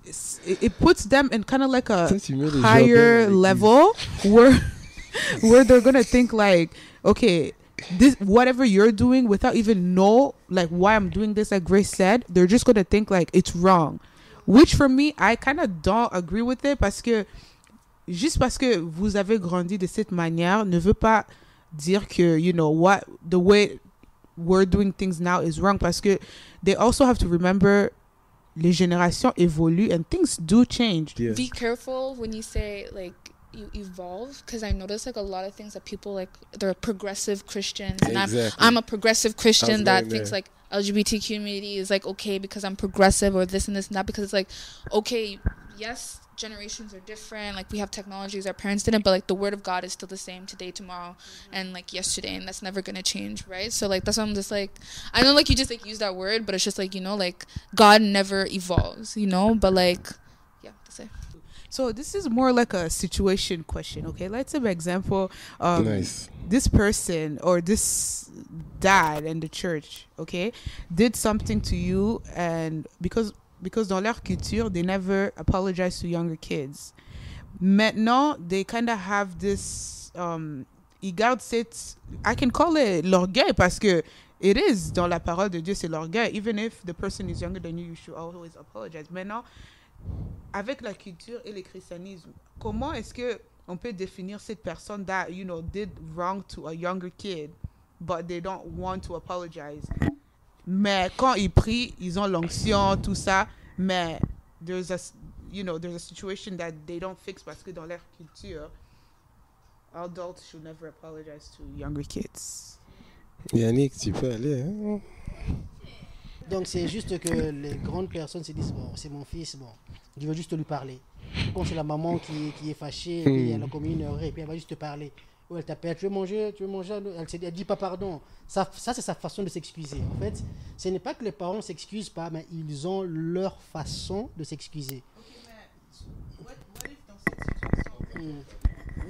It's, it, it puts them in kind of like a Ça, tu mets les higher level where where they're gonna think like, okay, this whatever you're doing without even know like why I'm doing this. Like Grace said, they're just gonna think like it's wrong. Which for me, I kind of don't agree with it parce que juste parce que vous avez grandi de cette manière ne veut pas dire que you know what the way we're doing things now is wrong parce que they also have to remember les générations évoluent and things do change. Yeah. Be careful when you say like you evolve because I notice like a lot of things that people like they're progressive Christians and I'm Exactly. I'm a progressive Christian that going thinks there. like LGBT community is like okay because I'm progressive or this and this and that because it's like okay yes generations are different like we have technologies our parents didn't but like the word of God is still the same today tomorrow and like yesterday and that's never gonna change right so like that's why I'm just like I know like you just like use that word but it's just like you know like God never evolves you know but like yeah that's it So this is more like a situation question, okay? Let's say, for example, um, nice. this person or this dad in the church, okay, did something to you, and because because dans leur culture, they never apologize to younger kids. Maintenant, they kind of have this. Um, ils gardent cette. I can call it l'orgueil parce que it is dans la parole de Dieu, c'est l'orgueil. Even if the person is younger than you, you should always apologize. Maintenant, avec la culture et le christianisme, comment est-ce que on peut définir cette personne that you know did wrong to a younger kid, but they don't want to apologize? Mais quand ils prient, ils ont l'onction, tout ça, mais there's a s- you know there's a situation that they don't fix parce que dans leur culture, adults should never apologize to younger kids. Yannick, tu peux aller. Hein? Donc c'est juste que les grandes personnes se disent bon c'est mon fils bon je veux juste lui parler. Quand c'est la maman qui, qui est fâchée et puis Hmm. elle a commis une erreur et puis elle va juste te parler. Ou elle t'appelle, tu veux manger, tu veux manger, elle ne dit pas pardon. Ça, ça c'est sa façon de s'excuser. En fait, ce n'est pas que les parents s'excusent pas, mais ils ont leur façon de s'excuser.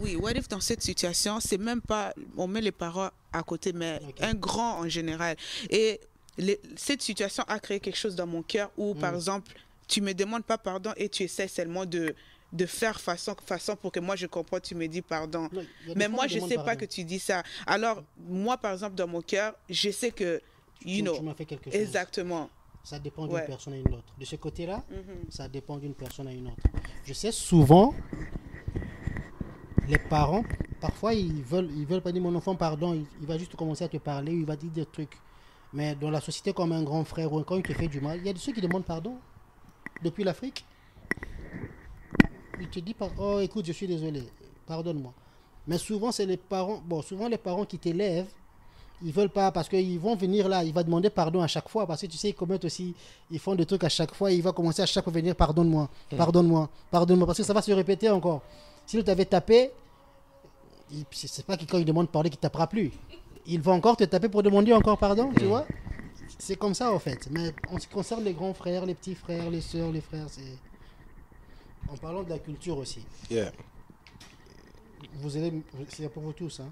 Oui, what if dans cette situation, c'est même pas, on met les parents à côté, mais un grand en général. Et les- cette situation a créé quelque chose dans mon cœur où, par Mm. exemple, tu me demandes pas pardon et tu essaies seulement de, de faire façon, façon pour que moi je comprends, tu me dis pardon. Non, Mais moi, je demande sais pas que tu dis ça. Alors, moi, par exemple, dans mon cœur, je sais que, you Tu- know, tu fait quelque chose. exactement. Ça dépend d'une Ouais. personne à une autre. De ce côté-là, Mhm. ça dépend d'une personne à une autre. Je sais souvent, les parents, parfois ils veulent, ils veulent pas dire mon enfant pardon, il, il va juste commencer à te parler, il va dire des trucs. Mais dans la société, comme un grand frère ou quand il te fait du mal, il y a ceux qui demandent pardon. Depuis l'Afrique, il te dit oh écoute, je suis désolé, pardonne-moi. Mais souvent c'est les parents, bon souvent les parents qui t'élèvent, ils veulent pas parce qu'ils vont venir là, il va demander pardon à chaque fois parce que tu sais ils commettent aussi, ils font des trucs à chaque fois, et il va commencer à chaque fois venir pardonne-moi, pardonne-moi, pardonne-moi parce que ça va se répéter encore. S'il t'avait tapé, c'est c'est pas que quand il demande pardon qu'il tapera plus. Il va encore te taper pour demander encore pardon, tu vois? C'est comme ça en fait. Mais en ce qui concerne les grands frères, les petits frères, les sœurs, les frères, c'est en parlant de la culture aussi. Yeah. Vous allez, c'est pour vous tous. Hein.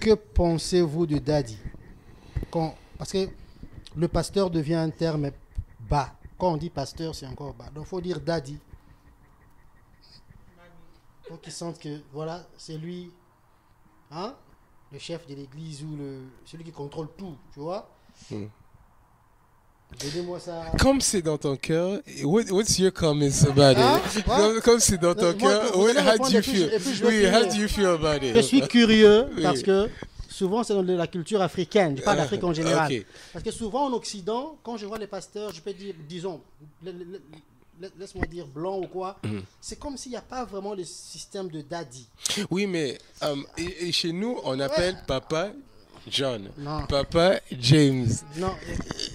Que pensez-vous de daddy Quand, Parce que le pasteur devient un terme bas. Quand on dit pasteur, c'est encore bas. Donc, il faut dire daddy. Pour qu'ils sentent que, voilà, c'est lui, hein, le chef de l'église ou le, celui qui contrôle tout, tu vois? Hmm. Donnez-moi ça. Comme c'est dans ton cœur, what, what's your comments about it? What? Comme, comme c'est dans ton cœur, how do you feel? je Oui, how do you feel about it? Je suis curieux Oui. parce que souvent c'est dans la culture africaine, je parle Ah, d'Afrique en général. ok. Parce que souvent en Occident, quand je vois les pasteurs, je peux dire, disons, la- la- la- laisse-moi dire blanc ou quoi, Mhm. c'est comme s'il n'y a pas vraiment le système de daddy. Oui, mais euh, et, et chez nous, on appelle papa John, Non. papa James. Non,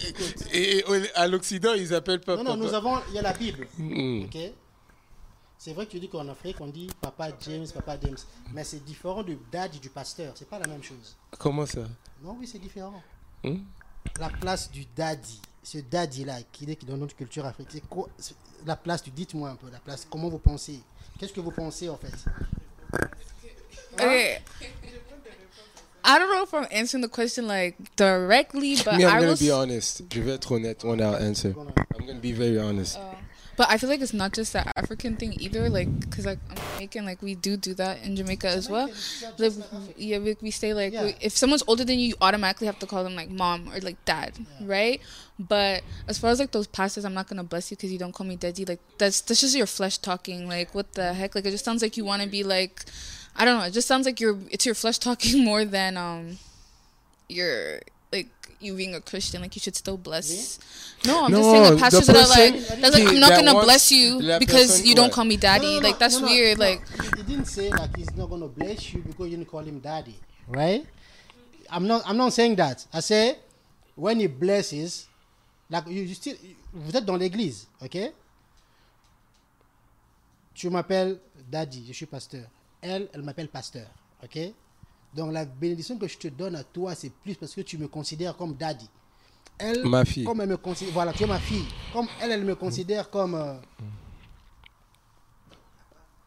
écoute. Et, à l'Occident, ils appellent pas Non, non, nous papa. avons, il y a la Bible. Mm. ok C'est vrai que tu dis qu'en Afrique, on dit papa James, papa James. Mais c'est différent du daddy du pasteur. C'est pas la même chose. Comment ça? Non, oui, c'est différent. Hmm? La place du daddy, ce daddy-là, qui est dans notre culture africaine, c'est La place du, dites-moi un peu, la place, comment vous pensez? Qu'est-ce que vous pensez en fait? Okay. I don't know if I'm answering the question like directly, but Me, I'm I gonna will. be honest. Je vais être honnête when I'll answer. I'm gonna be very honest. Uh, but I feel like it's not just that African thing either. Like, cause like I'm Jamaican, like we do do that in Jamaica as well. Like, yeah, we, we say like Yeah. we, if someone's older than you, you automatically have to call them like mom or like dad, right? But as far as like those passes, I'm not gonna bless you because you don't call me daddy. Like that's that's just your flesh talking. Like what the heck? Like it just sounds like you want to be like, I don't know. It just sounds like you're it's your flesh talking more than um, your like you being a Christian. Like you should still bless. No, I'm just saying No, the pastors the that are like that's like I'm not that gonna bless you because personne- you don't ouais. call me daddy. No, no, like that's no, no, weird. no. Like he, he didn't say like he's not gonna bless you because you didn't call him daddy, right? I'm not. I'm not saying that. I say when he blesses, like you, you still, vous êtes dans l'église, ok? Tu m'appelles daddy, je suis pasteur. Elle, elle m'appelle pasteur, ok? Donc la bénédiction que je te donne à toi, c'est plus parce que tu me considères comme daddy. Elle, Ma fille. Comme elle me considère, voilà, tu es ma fille. Comme elle, elle me considère comme euh,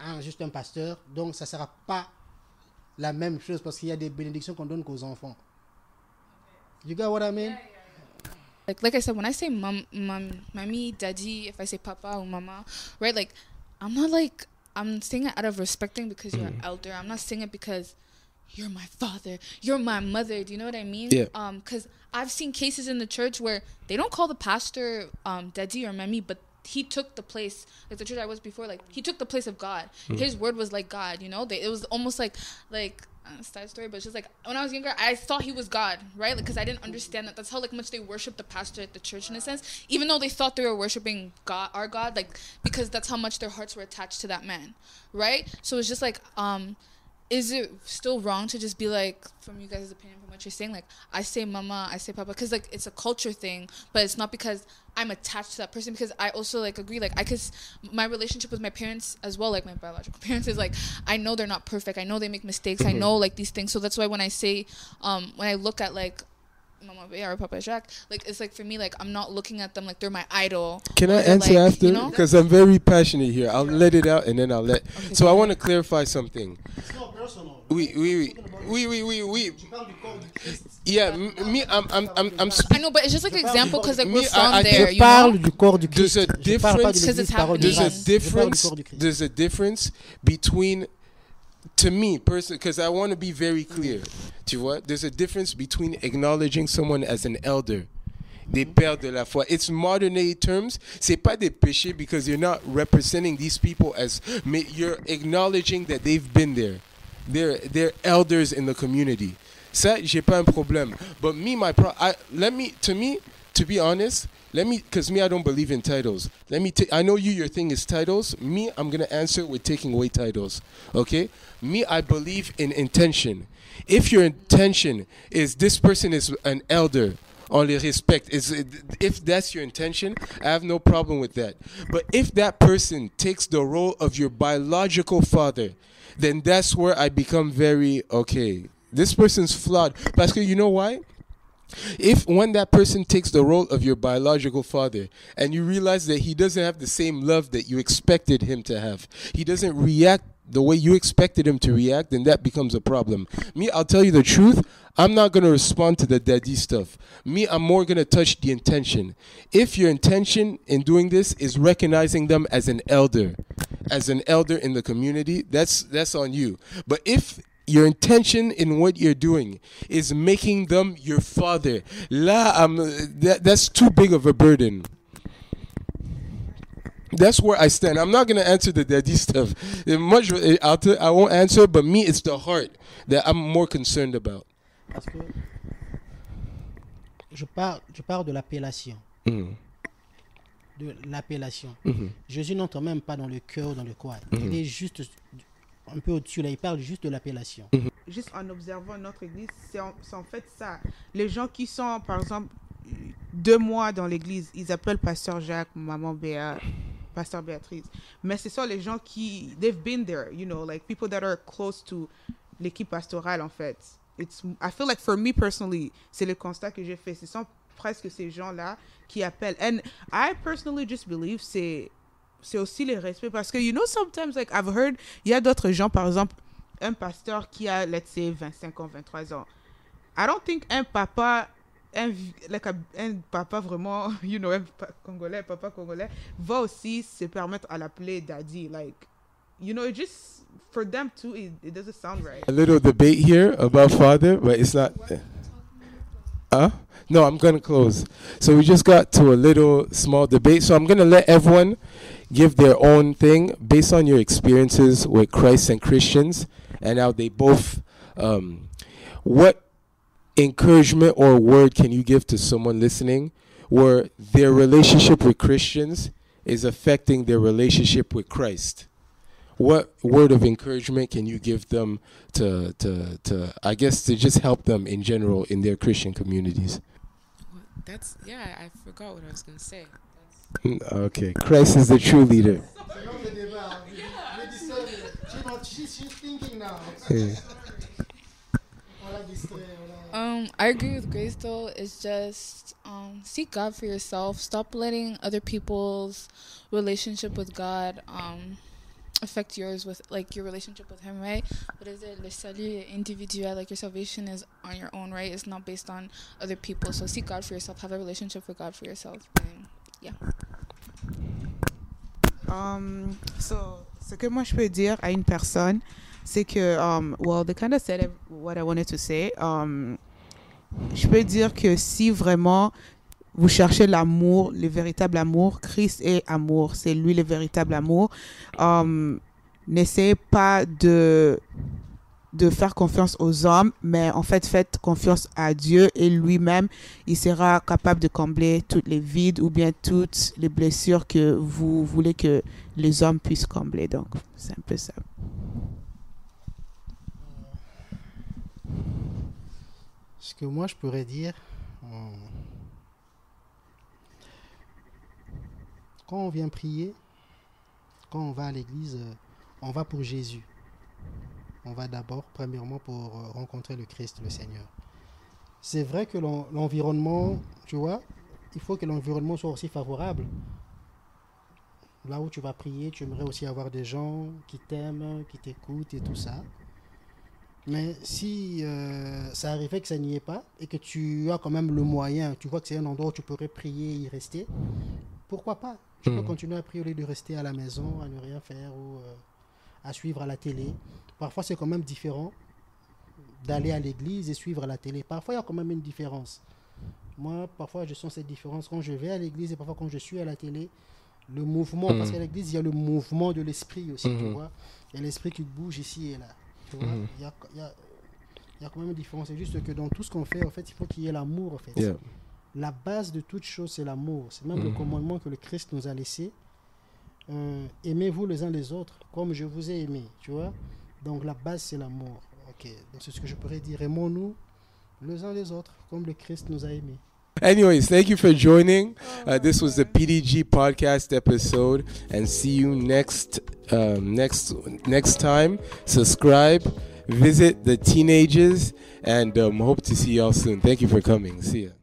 un- juste un pasteur. Donc ça ne sera pas la même chose parce qu'il y a des bénédictions qu'on donne qu'aux enfants. You got what I mean? like like I said, when I say mom, mom, mommy, daddy, if I say papa or mama, right? Like, I'm not like I'm saying it out of respecting because you're Mm. elder. I'm not saying it because you're my father, you're my mother. Do you know what I mean? Yeah. Um, because I've seen cases in the church where they don't call the pastor um daddy or mommy, but he took the place like the church I was before. Like he took the place of God. Mm. His word was like God. You know, they, it was almost like like side story, but it's just like when I was younger, I thought he was God, right? Because I didn't understand that. That's how like much they worship the pastor at the church in a sense, even though they thought they were worshiping God, our God, like because that's how much their hearts were attached to that man, right? So it's just like um, is it still wrong to just be like from you guys' opinion from what you're saying? Like i say mama i say papa because like it's a culture thing but it's not because i'm attached to that person because i also like agree like i could s- my relationship with my parents as well like my biological parents is like i know they're not perfect i know they make mistakes i know like these things so that's why when i say um when i look at like Mama Bea or Papa Jacques, like it's like for me, like I'm not looking at them like they're my idol. Can I answer like, after? You know? Because I'm very passionate here. I'll let it out and then I'll let. Okay, So I want to clarify something. It's not personal. Tu parles du corps du Christ. Yeah, me, I'm, I'm, I'm, I'm. I know, but it's just like an example because like Me, we're from I there. You parle du corps du There's a Je parle pas de difference- Because it's l'église parole de happening. There's a grâce. Je parle du difference. corps du Christ. There's a difference between, to me personally, because I want to be very clear. Tu vois, there's a difference between acknowledging someone as an elder. Des pères de la foi. It's modern day terms. C'est pas des péchés because you're not representing these people as, you're acknowledging that they've been there. They're they're elders in the community. Ça, j'ai pas un problème. But me, my pro, I, let me, to me, to be honest, let me, because me, I don't believe in titles. Let me, take, I know you, your thing is titles. Me, I'm gonna answer with taking away titles. Okay? Me, I believe in intention. If your intention is this person is an elder, on les respect, is if that's your intention, I have no problem with that. But if that person takes the role of your biological father, then that's where I become very okay. This person's flawed. Que you know why? If when that person takes the role of your biological father and you realize that he doesn't have the same love that you expected him to have, he doesn't react the way you expected him to react, then that becomes a problem. Me, I'll tell you the truth. I'm not going to respond to the daddy stuff. Me, I'm more going to touch the intention. If your intention in doing this is recognizing them as an elder, as an elder in the community, that's that's on you. But if your intention in what you're doing is making them your father, la, um, that, that's too big of a burden. That's where I stand. I'm not gonna answer the daddy stuff. Uh, Much, I'll t- I won't answer. But me, it's the heart that I'm more concerned about. Parce que je parle, je parle de l'appellation. Mm. De l'appellation. Mhm. Jésus n'entre même pas dans le cœur, dans le quoi. Il est juste un peu au-dessus là. Il parle juste de l'appellation. juste en observant notre église, c'est en, c'est en fait ça. Les gens qui sont, par exemple, deux mois dans l'église, ils appellent Pasteur Jacques, Maman Béa, Pasteur Béatrice. Mais ce sont les gens qui, they've been there, you know, like people that are close to l'équipe pastorale, en fait. It's, I feel like for me personally, c'est le constat que j'ai fait. Ce sont presque ces gens-là qui appellent. And I personally just believe c'est c'est aussi le respect parce que you know sometimes like I've heard il y a d'autres gens par exemple un pasteur qui a let's say 25 ans 23 ans I don't think un papa un, like a- un papa vraiment you know un pa- congolais un papa congolais va aussi se permettre à l'appeler daddy like you know it just for them too it, it doesn't sound right A little debate here about father, but it's not. Huh? No, I'm gonna close. So we just got to a little small debate. So I'm gonna let everyone give their own thing based on your experiences with Christ and Christians, and how they both. Um, what encouragement or word can you give to someone listening, where their relationship with Christians is affecting their relationship with Christ? What word of encouragement can you give them to, to, to I guess, to just help them in general in their Christian communities? That's yeah. I forgot what I was gonna say. Okay, Christ is the true leader. Yeah. Um, I agree with Grace though. It's just um, seek God for yourself. Stop letting other people's relationship with God um affect yours with like your relationship with Him, right? What is it? Le salut individuel. Like your salvation is on your own, right? It's not based on other people. So seek God for yourself. Have a relationship with God for yourself. And yeah. Um, so, ce que moi je peux dire à une personne, c'est que, um, well, they kind of said what I wanted to say. Um, je peux dire que si vraiment vous cherchez l'amour, le véritable amour, Christ est amour, c'est lui le véritable amour. Um, N'essayez pas de de faire confiance aux hommes, mais en fait, faites confiance à Dieu et lui-même, il sera capable de combler toutes les vides ou bien toutes les blessures que vous voulez que les hommes puissent combler. Donc, c'est un peu ça. Ce que moi, je pourrais dire, euh, quand on vient prier, quand on va à l'église, euh, on va pour Jésus on va d'abord, premièrement, pour euh, rencontrer le Christ, le Seigneur. C'est vrai que l'en- l'environnement, tu vois, il faut que l'environnement soit aussi favorable. Là où tu vas prier, tu aimerais aussi avoir des gens qui t'aiment, qui t'écoutent et tout ça. Mais si euh, ça arrivait que ça n'y est pas et que tu as quand même le moyen, tu vois que c'est un endroit où tu pourrais prier et y rester, pourquoi pas? Tu peux Mhm. continuer à prier au lieu de rester à la maison, à ne rien faire ou euh, à suivre à la télé. Parfois, c'est quand même différent d'aller à l'église et suivre à la télé. Parfois, il y a quand même une différence. Moi, parfois, je sens cette différence quand je vais à l'église et parfois quand je suis à la télé. Le mouvement, parce qu'à l'église, il y a le mouvement de l'esprit aussi, tu Mhm. vois. Il y a l'esprit qui bouge ici et là. Tu vois, Mhm. il, y a, il y a- il y a quand même une différence. C'est juste que dans tout ce qu'on fait, en fait, il faut qu'il y ait l'amour, en fait. Yeah. La base de toute chose, c'est l'amour. C'est même le commandement que le Christ nous a laissé. Euh, Aimez-vous les uns les autres comme je vous ai aimé, tu vois? Donc la base, c'est l'amour. Ok, donc c'est ce que je pourrais dire. Aimons-nous les uns les autres comme le Christ nous a aimés. Anyways, thank you for joining. Uh, this was the PDG podcast episode, and see you next um, next next time. Subscribe, visit the teenagers, and um, hope to see y'all soon. Thank you for coming. See ya.